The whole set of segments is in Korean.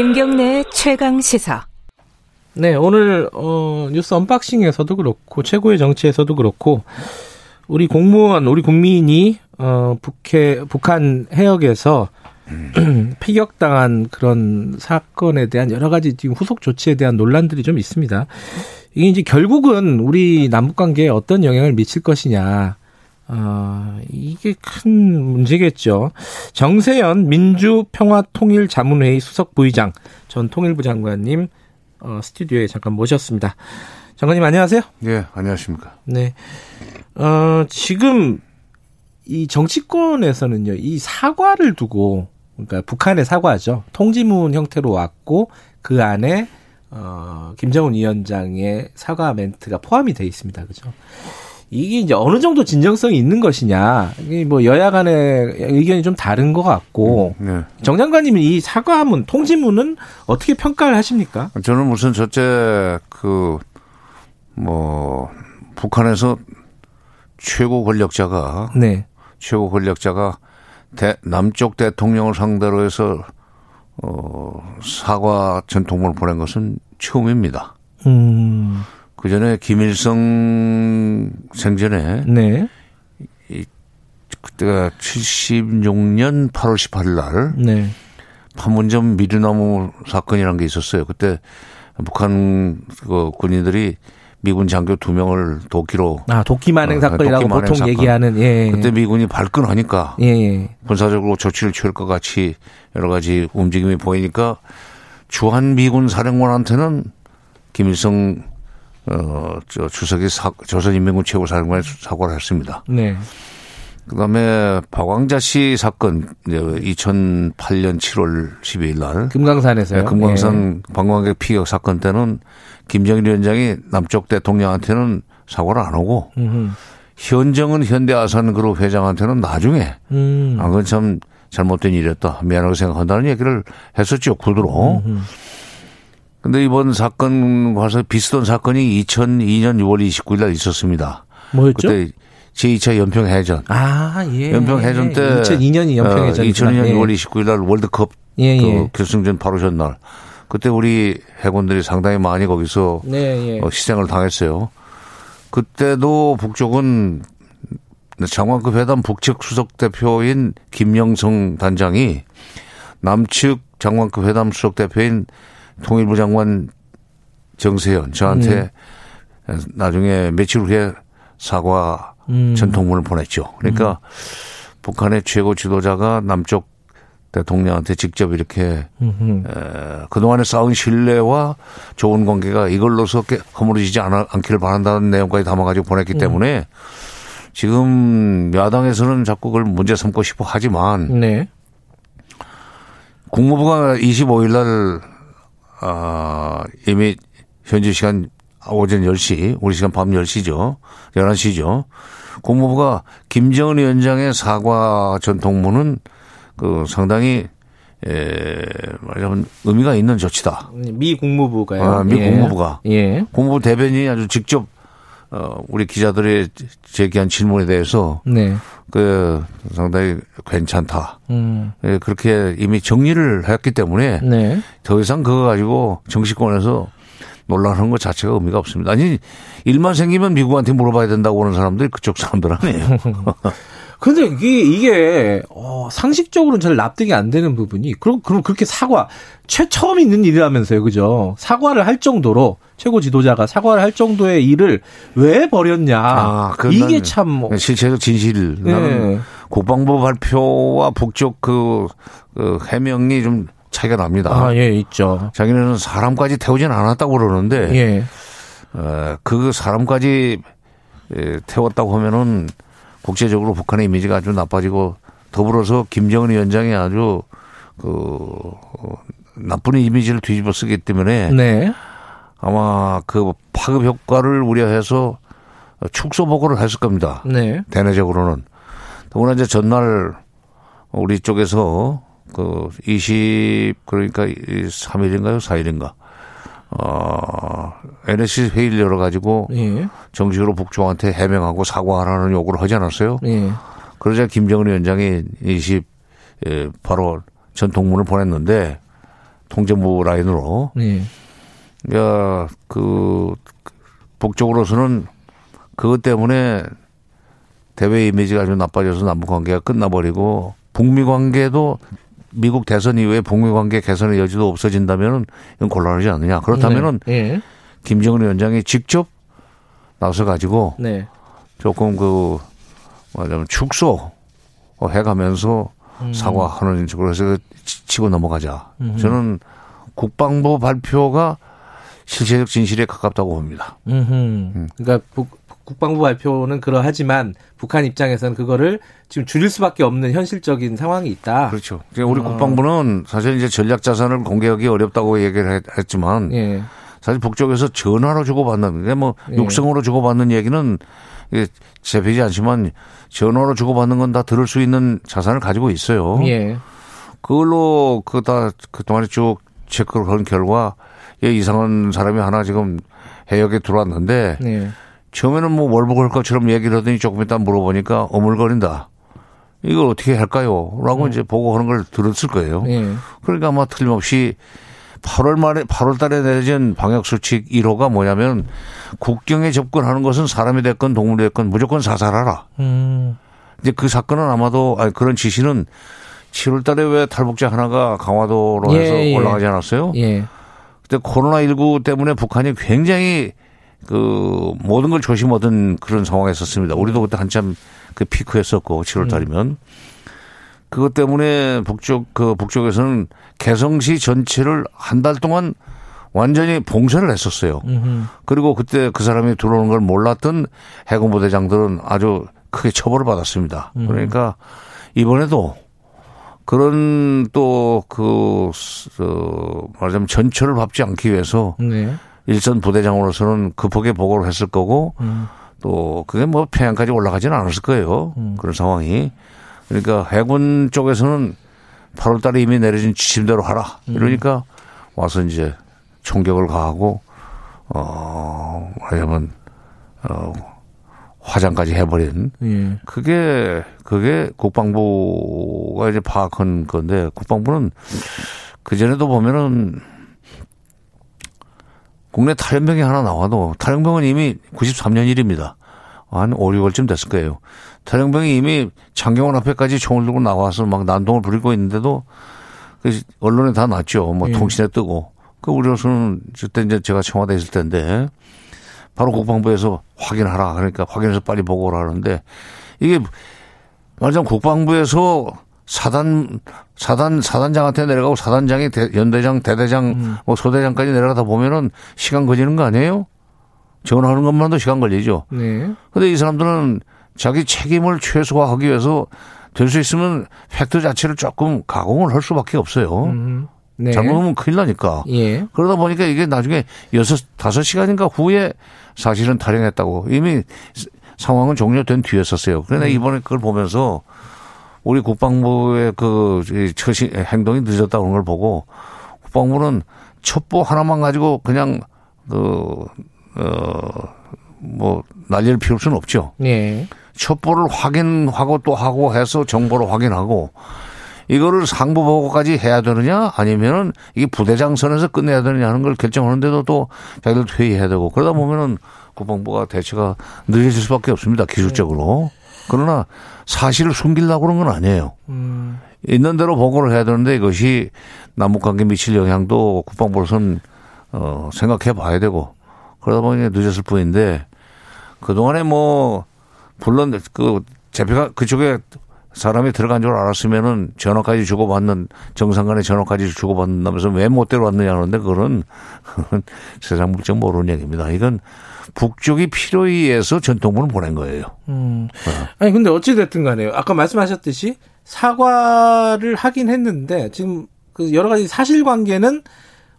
김경래 최강 시사. 네, 오늘 어 뉴스 언박싱에서도 그렇고 최고의 정치에서도 그렇고 우리 공무원, 우리 국민이 어 북해 북한 해역에서 피격당한 그런 사건에 대한 여러 가지 지금 후속 조치에 대한 논란들이 좀 있습니다. 이게 이제 결국은 우리 남북 관계에 어떤 영향을 미칠 것이냐. 어, 이게 큰 문제겠죠. 정세현 민주평화통일자문회의 수석 부의장 전 통일부 장관님 어, 스튜디오에 잠깐 모셨습니다. 장관님 안녕하세요. 네, 안녕하십니까. 네. 어, 지금 이 정치권에서는요, 이 사과를 두고, 그러니까 북한의 사과죠. 통지문 형태로 왔고, 그 안에, 어, 김정은 위원장의 사과 멘트가 포함이 돼 있습니다. 그죠? 이게 이제 어느 정도 진정성이 있는 것이냐. 이게 뭐 여야 간의 의견이 좀 다른 것 같고. 네. 정 장관님은 이 사과문, 통지문은 어떻게 평가를 하십니까? 저는 무슨 첫째, 그, 뭐, 북한에서 최고 권력자가. 네. 최고 권력자가 대, 남쪽 대통령을 상대로 해서 어, 사과 전통문을 보낸 것은 처음입니다. 음. 그 전에 김일성 생전에 네. 이, 그때가 76년 8월 18일 날 네. 판문점 미르나무 사건이라는 게 있었어요. 그때 북한 그 군인들이 미군 장교 두 명을 도끼로 아 도끼 만행 어, 사건이라고 도끼 보통 사건. 얘기하는 예. 그때 미군이 발끈하니까 예, 예. 군사적으로 조치를 취할 것 같이 여러 가지 움직임이 보이니까 주한 미군 사령관한테는 김일성 어 저 주석이 사, 조선인민군 최고사령관이 사과를 했습니다. 네. 그 다음에 박광자 씨 사건 2008년 7월 12일 날 금강산에서요. 네, 금강산 예. 관광객 피격 사건 때는 김정일 위원장이 남쪽 대통령한테는 사과를 안 하고 음흠. 현정은 현대아산그룹 회장한테는 나중에 음. 아 그건 참 잘못된 일이었다 미안하게 생각한다는 얘기를 했었죠 구두로. 음흠. 근데 이번 사건 과서 비슷한 사건이 2002년 6월 29일 날 있었습니다. 뭐였죠? 그때 제2차 연평 해전. 아, 예. 연평 해전 때 2002년이 연평 해전. 어, 2002년 예. 6월 29일 날 월드컵 예, 그 예. 결승전 바로 전날. 그때 우리 해군들이 상당히 많이 거기서 네, 예. 어, 희생을 당했어요. 그때도 북쪽은 장관급 회담 북측 수석 대표인 김영성 단장이 남측 장관급 회담 수석 대표인 통일부 장관 정세현 저한테 음. 나중에 며칠 후에 사과 음. 전통문을 보냈죠. 그러니까 음. 북한의 최고 지도자가 남쪽 대통령한테 직접 이렇게 에, 그동안에 쌓은 신뢰와 좋은 관계가 이걸로서 허물어지지 않아, 않기를 바란다는 내용까지 담아가지고 보냈기 음. 때문에 지금 야당에서는 자꾸 그걸 문제 삼고 싶어 하지만 네. 국무부가 25일 날 아, 이미 현지 시간 오전 10시, 우리 시간 밤 10시죠. 11시죠. 국무부가 김정은 위원장의 사과 전통문은 그 상당히 에, 말하자면 의미가 있는 조치다. 미 국무부가요. 아, 미 예. 국무부가. 예. 국무부 대변인이 아주 직접 어, 우리 기자들의 제기한 질문에 대해서 네. 그 상당히 괜찮다. 음. 예, 그렇게 이미 정리를 했기 때문에 네. 더 이상 그거 가지고 정치권에서 논란하는 것 자체가 의미가 없습니다. 아니 일만 생기면 미국한테 물어봐야 된다고 하는 사람들이 그쪽 사람들 아니에요. 근데 이게, 이게, 어, 상식적으로는 잘 납득이 안 되는 부분이, 그럼, 그럼 그렇게 사과, 최, 처음 있는 일이라면서요, 그죠? 사과를 할 정도로, 최고 지도자가 사과를 할 정도의 일을 왜 버렸냐. 아, 이게 참. 뭐. 실체적 진실. 네. 나는 국방부 발표와 북쪽 그, 그 해명이 좀 차이가 납니다. 아, 예, 있죠. 자기네는 사람까지 태우진 않았다고 그러는데, 예. 어, 그 사람까지 태웠다고 하면은 국제적으로 북한의 이미지가 아주 나빠지고 더불어서 김정은 위원장이 아주 그 어, 나쁜 이미지를 뒤집어 쓰기 때문에 네. 아마 그 파급 효과를 우려해서 축소 보고를 했을 겁니다. 네. 대내적으로는. 더구나 이제 전날 우리 쪽에서 그 20, 그러니까 3일인가요? 4일인가? 어, NSC 회의를 열어가지고 예. 정식으로 북쪽한테 해명하고 사과하라는 요구를 하지 않았어요? 예. 그러자 김정은 위원장이 20, 예, 바로 전통문을 보냈는데 통제부 라인으로. 네. 야, 그, 북쪽으로서는 그것 때문에 대외 이미지가 아주 나빠져서 남북 관계가 끝나버리고 북미 관계도 미국 대선 이후에 북미 관계 개선의 여지도 없어진다면은 이건 곤란하지 않느냐. 그렇다면은 네. 네. 김정은 위원장이 직접 나서 가지고 네. 조금 그 뭐냐면 축소 해가면서 음. 사과하는 식으로 해서 치고 넘어가자. 음. 저는 국방부 발표가 실체적 진실에 가깝다고 봅니다. 음. 그러니까 북, 국방부 발표는 그러하지만 북한 입장에서는 그거를 지금 줄일 수밖에 없는 현실적인 상황이 있다. 그렇죠. 우리 어. 국방부는 사실 이제 전략 자산을 공개하기 어렵다고 얘기를 했지만 예. 사실 북쪽에서 전화로 주고받는 게뭐 육성으로 주고받는 얘기는 이게 잡히지 않지만 전화로 주고받는 건 다 들을 수 있는 자산을 가지고 있어요. 예. 그걸로 그 다 그동안에 쭉 체크를 한 결과 예, 이상한 사람이 하나 지금 해역에 들어왔는데 예. 처음에는 뭐 월북할 것처럼 얘기를 하더니 조금 이따 물어보니까 어물거린다. 이걸 어떻게 할까요? 라고 음. 이제 보고하는 걸 들었을 거예요. 예. 그러니까 아마 틀림없이 8월 말에 8월 달에 내려진 방역 수칙 1호가 뭐냐면 국경에 접근하는 것은 사람이 됐건 동물이 됐건 무조건 사살하라. 음. 이제 그 사건은 아마도 아니 그런 지시는 7월 달에 왜 탈북자 하나가 강화도로 해서 예, 예. 올라가지 않았어요? 예. 그때 코로나19 때문에 북한이 굉장히 그 모든 걸 조심하던 그런 상황이었었습니다. 우리도 그때 한참 그 피크였었고 7월 달이면. 음. 그것 때문에 북쪽 그 북쪽에서는 개성시 전체를 한 달 동안 완전히 봉쇄를 했었어요. 음흠. 그리고 그때 그 사람이 들어오는 걸 몰랐던 해군부대장들은 아주 크게 처벌을 받았습니다. 음. 그러니까 이번에도 그런 또그 어, 말하자면 전철을 밟지 않기 위해서 네. 일선 부대장으로서는 급하게 보고를 했을 거고 음. 또 그게 뭐 평양까지 올라가지는 않았을 거예요. 음. 그런 상황이. 그러니까 해군 쪽에서는 8월 달에 이미 내려진 지침대로 하라. 음. 이러니까 와서 이제 총격을 가하고 어, 하자면 어, 화장까지 해버린. 예. 그게 그게 국방부가 이제 파악한 건데 국방부는 그 전에도 보면은 국내 탈영병이 하나 나와도 탈영병은 이미 93년 일입니다. 한 5, 6월쯤 됐을 거예요. 탈영병이 이미 장경원 앞에까지 총을 들고 나와서 막 난동을 부리고 있는데도 그 언론에 다 났죠. 뭐 예. 통신에 뜨고. 그 우리로서는 그때 이제 제가 청와대에 있을 때인데 바로 국방부에서 확인하라. 그러니까 확인해서 빨리 보고를 하는데 이게 말하자면 국방부에서 사단 사단 사단장한테 내려가고 사단장이 대, 연대장 대대장 음. 뭐 소대장까지 내려가다 보면은 시간 걸리는 거 아니에요? 전화하는 것만도 시간 걸리죠. 네. 근데 이 사람들은 자기 책임을 최소화하기 위해서 될 수 있으면 팩트 자체를 조금 가공을 할 수밖에 없어요. 음. 네. 잘못하면 큰일 나니까. 예. 그러다 보니까 이게 나중에 여섯, 다섯 시간인가 후에 사실은 탈영했다고 이미 상황은 종료된 뒤였었어요. 그런데 음. 이번에 그걸 보면서 우리 국방부의 그 처시 행동이 늦었다 그런 걸 보고 국방부는 첩보 하나만 가지고 그냥 그 어뭐 난리를 피울 수는 없죠. 네. 첩보를 확인하고 또 하고 해서 정보를 확인하고 이거를 상부 보고까지 해야 되느냐 아니면은 이게 부대장 선에서 끝내야 되느냐 하는 걸 결정하는데도 또 자기들 회의해야 되고 그러다 보면은 국방부가 대처가 늦어질 수밖에 없습니다 기술적으로. 그러나 사실을 숨기려고 그런 건 아니에요. 음. 있는 대로 보고를 해야 되는데 이것이 남북 관계 미칠 영향도 국방부로서는 어 생각해 봐야 되고 그러다 보니 늦었을 뿐인데 그동안에 뭐 물론 그 재표가 그쪽에 사람이 들어간 줄 알았으면은 전화까지 주고받는 정상 간의 전화까지 주고받는다면서 왜 못 데려왔느냐 하는데 그거는 세상 물정 모르는 얘기입니다. 이건 북쪽이 필요에 의해서 전통문을 보낸 거예요. 음. 어. 아니 근데 어찌 됐든 간에요. 아까 말씀하셨듯이 사과를 하긴 했는데 지금 그 여러 가지 사실관계는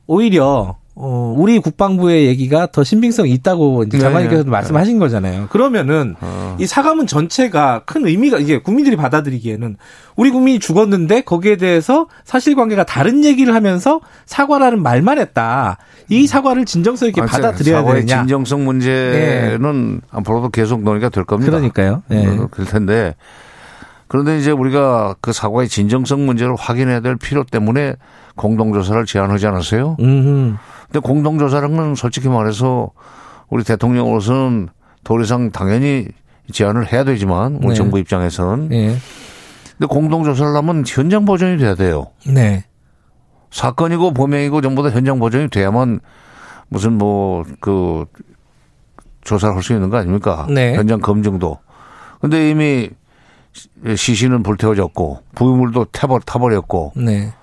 오히려 어, 우리 국방부의 얘기가 더 신빙성이 있다고 이제 네. 장관님께서도 네. 말씀하신 거잖아요. 그러면은 어. 이 사과문 전체가 큰 의미가 이게 국민들이 받아들이기에는 우리 국민이 죽었는데 거기에 대해서 사실관계가 다른 얘기를 하면서 사과라는 말만 했다. 이 음. 사과를 진정성 있게 아, 받아들여야 되느냐. 진정성 문제는 네. 앞으로도 계속 논의가 될 겁니다. 그러니까요. 네. 그럴 텐데 그런데 이제 우리가 그 사과의 진정성 문제를 확인해야 될 필요 때문에 공동조사를 제안하지 않았어요. 음. 근데 공동조사라는 건 솔직히 말해서 우리 대통령으로서는 도리상 당연히 제안을 해야 되지만 우리 네. 정부 입장에서는. 네. 근데 공동조사를 하면 현장 보존이 돼야 돼요. 네. 사건이고 범행이고 전부 다 현장 보존이 돼야만 무슨 뭐 그 조사를 할 수 있는 거 아닙니까? 네. 현장 검증도. 근데 이미 시신은 불태워졌고 부유물도 타버, 타버렸고. 네.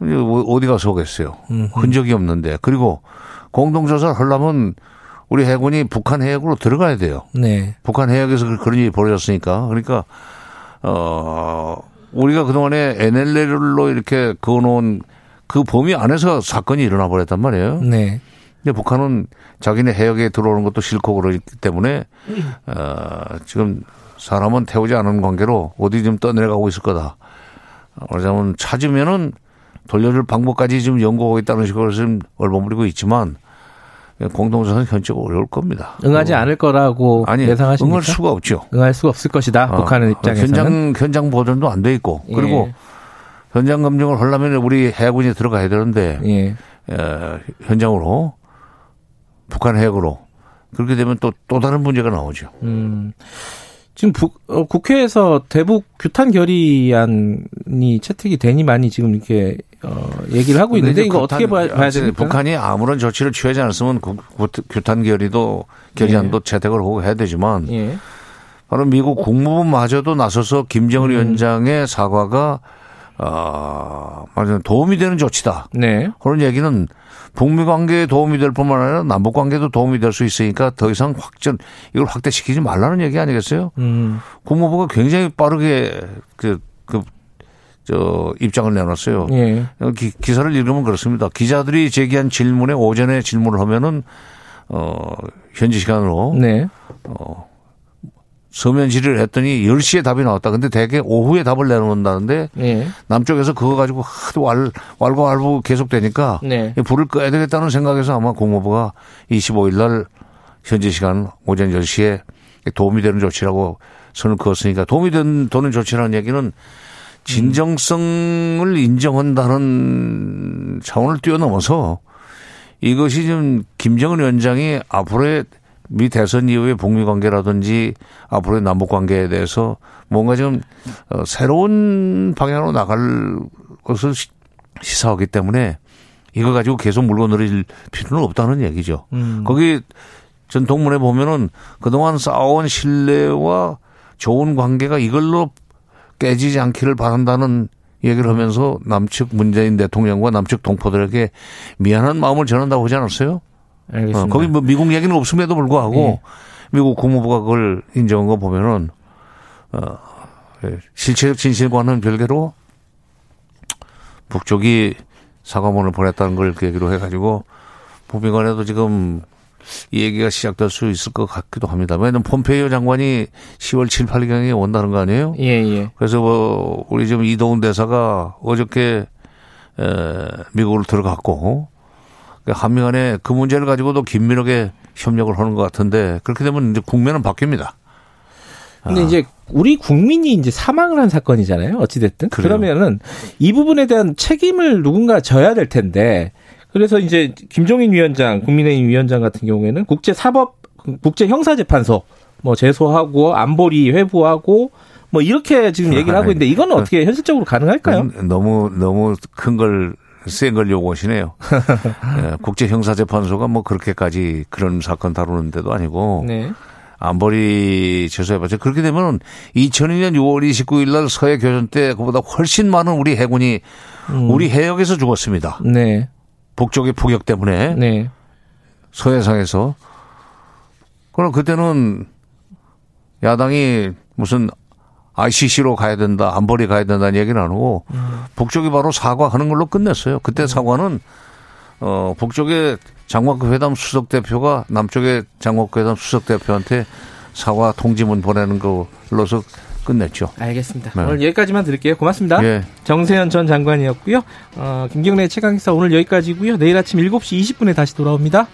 어디 가서 오겠어요. 흔적이 없는데. 그리고 공동조사를 하려면 우리 해군이 북한 해역으로 들어가야 돼요. 네. 북한 해역에서 그런 일이 벌어졌으니까. 그러니까, 어, 우리가 그동안에 NLL로 이렇게 그어놓은 그 범위 안에서 사건이 일어나 버렸단 말이에요. 네. 근데 북한은 자기네 해역에 들어오는 것도 싫고 그러기 때문에, 어, 지금 사람은 태우지 않은 관계로 어디 좀 떠내려가고 있을 거다. 그러자면 찾으면은 돌려줄 방법까지 지금 연구하고 있다는 식으로 지금 얼버무리고 있지만 공동조사는 현저히 어려울 겁니다. 응하지 않을 거라고 아니, 예상하십니까? 응할 수가 없죠. 응할 수가 없을 것이다. 어, 북한의 입장에서는. 현장 현장 보존도 안 돼 있고 예. 그리고 현장 검증을 하려면 우리 해군이 들어가야 되는데 예. 에, 현장으로 북한 해역으로 그렇게 되면 또 또 다른 문제가 나오죠. 음. 지금 부, 어, 국회에서 대북 규탄 결의안이 채택이 되니 많이 지금 이렇게 어, 얘기를 하고 있는데 이거 어떻게 봐야, 봐야 됩니까? 북한이 아무런 조치를 취하지 않았으면 규탄 결의도 결의안도 예. 채택을 하고 해야 되지만 예. 바로 미국 국무부마저도 나서서 김정은 음. 위원장의 사과가 어, 말하자면 도움이 되는 조치다. 네. 그런 얘기는 북미 관계에 도움이 될 뿐만 아니라 남북 관계도 도움이 될 수 있으니까 더 이상 확전 이걸 확대시키지 말라는 얘기 아니겠어요? 음. 국무부가 굉장히 빠르게 그, 그, 저, 입장을 내놨어요. 예. 기, 기사를 읽으면 그렇습니다. 기자들이 제기한 질문에 오전에 질문을 하면은, 어, 현지 시간으로. 네. 어, 서면 질의를 했더니 10시에 답이 나왔다. 근데 대개 오후에 답을 내놓는다는데 네. 남쪽에서 그거 가지고 하도 왈, 왈가왈부 계속되니까 네. 불을 꺼야 되겠다는 생각에서 아마 공무부가 25일 날 현지 시간 오전 10시에 도움이 되는 조치라고 선을 그었으니까 도움이 되는 조치라는 얘기는 진정성을 인정한다는 차원을 뛰어넘어서 이것이 좀 김정은 위원장이 앞으로의 미 대선 이후의 북미 관계라든지 앞으로의 남북 관계에 대해서 뭔가 좀 어, 새로운 방향으로 나갈 것을 시사하기 때문에 이거 가지고 계속 물건들일 필요는 없다는 얘기죠. 음. 거기 전 동문회 보면은 그동안 쌓아온 신뢰와 좋은 관계가 이걸로 깨지지 않기를 바란다는 얘기를 하면서 남측 문재인 대통령과 남측 동포들에게 미안한 마음을 전한다고 하지 않았어요? 알겠습니다. 어, 거기 뭐 미국 얘기는 없음에도 불구하고 네. 미국 국무부가 그걸 인정한 거 보면은 어, 예, 실체적 진실과는 별개로 북쪽이 사과문을 보냈다는 걸 계기로 해가지고 북미 간에도 지금 이 얘기가 시작될 수 있을 것 같기도 합니다. 왜냐면 폼페이오 장관이 10월 7, 8일경에 온다는 거 아니에요? 예, 예. 그래서 뭐 우리 지금 이동훈 대사가 어저께 에, 미국으로 들어갔고 그 한미 간에 그 문제를 가지고도 긴밀하게 협력을 하는 것 같은데 그렇게 되면 이제 국면은 바뀝니다. 근데 아. 이제 우리 국민이 이제 사망을 한 사건이잖아요. 어찌됐든. 그래요. 그러면은 이 부분에 대한 책임을 누군가 져야 될 텐데 그래서 이제 김종인 위원장, 국민의힘 위원장 같은 경우에는 국제사법, 국제형사재판소 뭐 제소하고 안보리 회부하고 뭐 이렇게 지금 얘기를 하고 있는데 이거는 어떻게 현실적으로 가능할까요? 너무 너무 큰 걸 센걸 요구하시네요. 예, 국제형사재판소가 뭐 그렇게까지 그런 사건 다루는 데도 아니고 네. 안보리 제소해봤죠. 그렇게 되면 2002년 6월 29일 날 서해 교전 때 그보다 훨씬 많은 우리 해군이 음. 우리 해역에서 죽었습니다. 네. 북쪽의 포격 때문에 네. 서해상에서 그럼 그때는 야당이 무슨 ICC로 가야 된다, 안보리 가야 된다는 얘기는 안 하고 음. 북쪽이 바로 사과하는 걸로 끝냈어요. 그때 음. 사과는 어 북쪽의 장관급 회담 수석 대표가 남쪽의 장관급 회담 수석 대표한테 사과 통지문 보내는 걸로서 끝냈죠. 알겠습니다. 네. 오늘 여기까지만 드릴게요. 고맙습니다. 예. 정세현 전 장관이었고요. 어, 김경래 최강기사 오늘 여기까지고요. 내일 아침 7시 20분에 다시 돌아옵니다.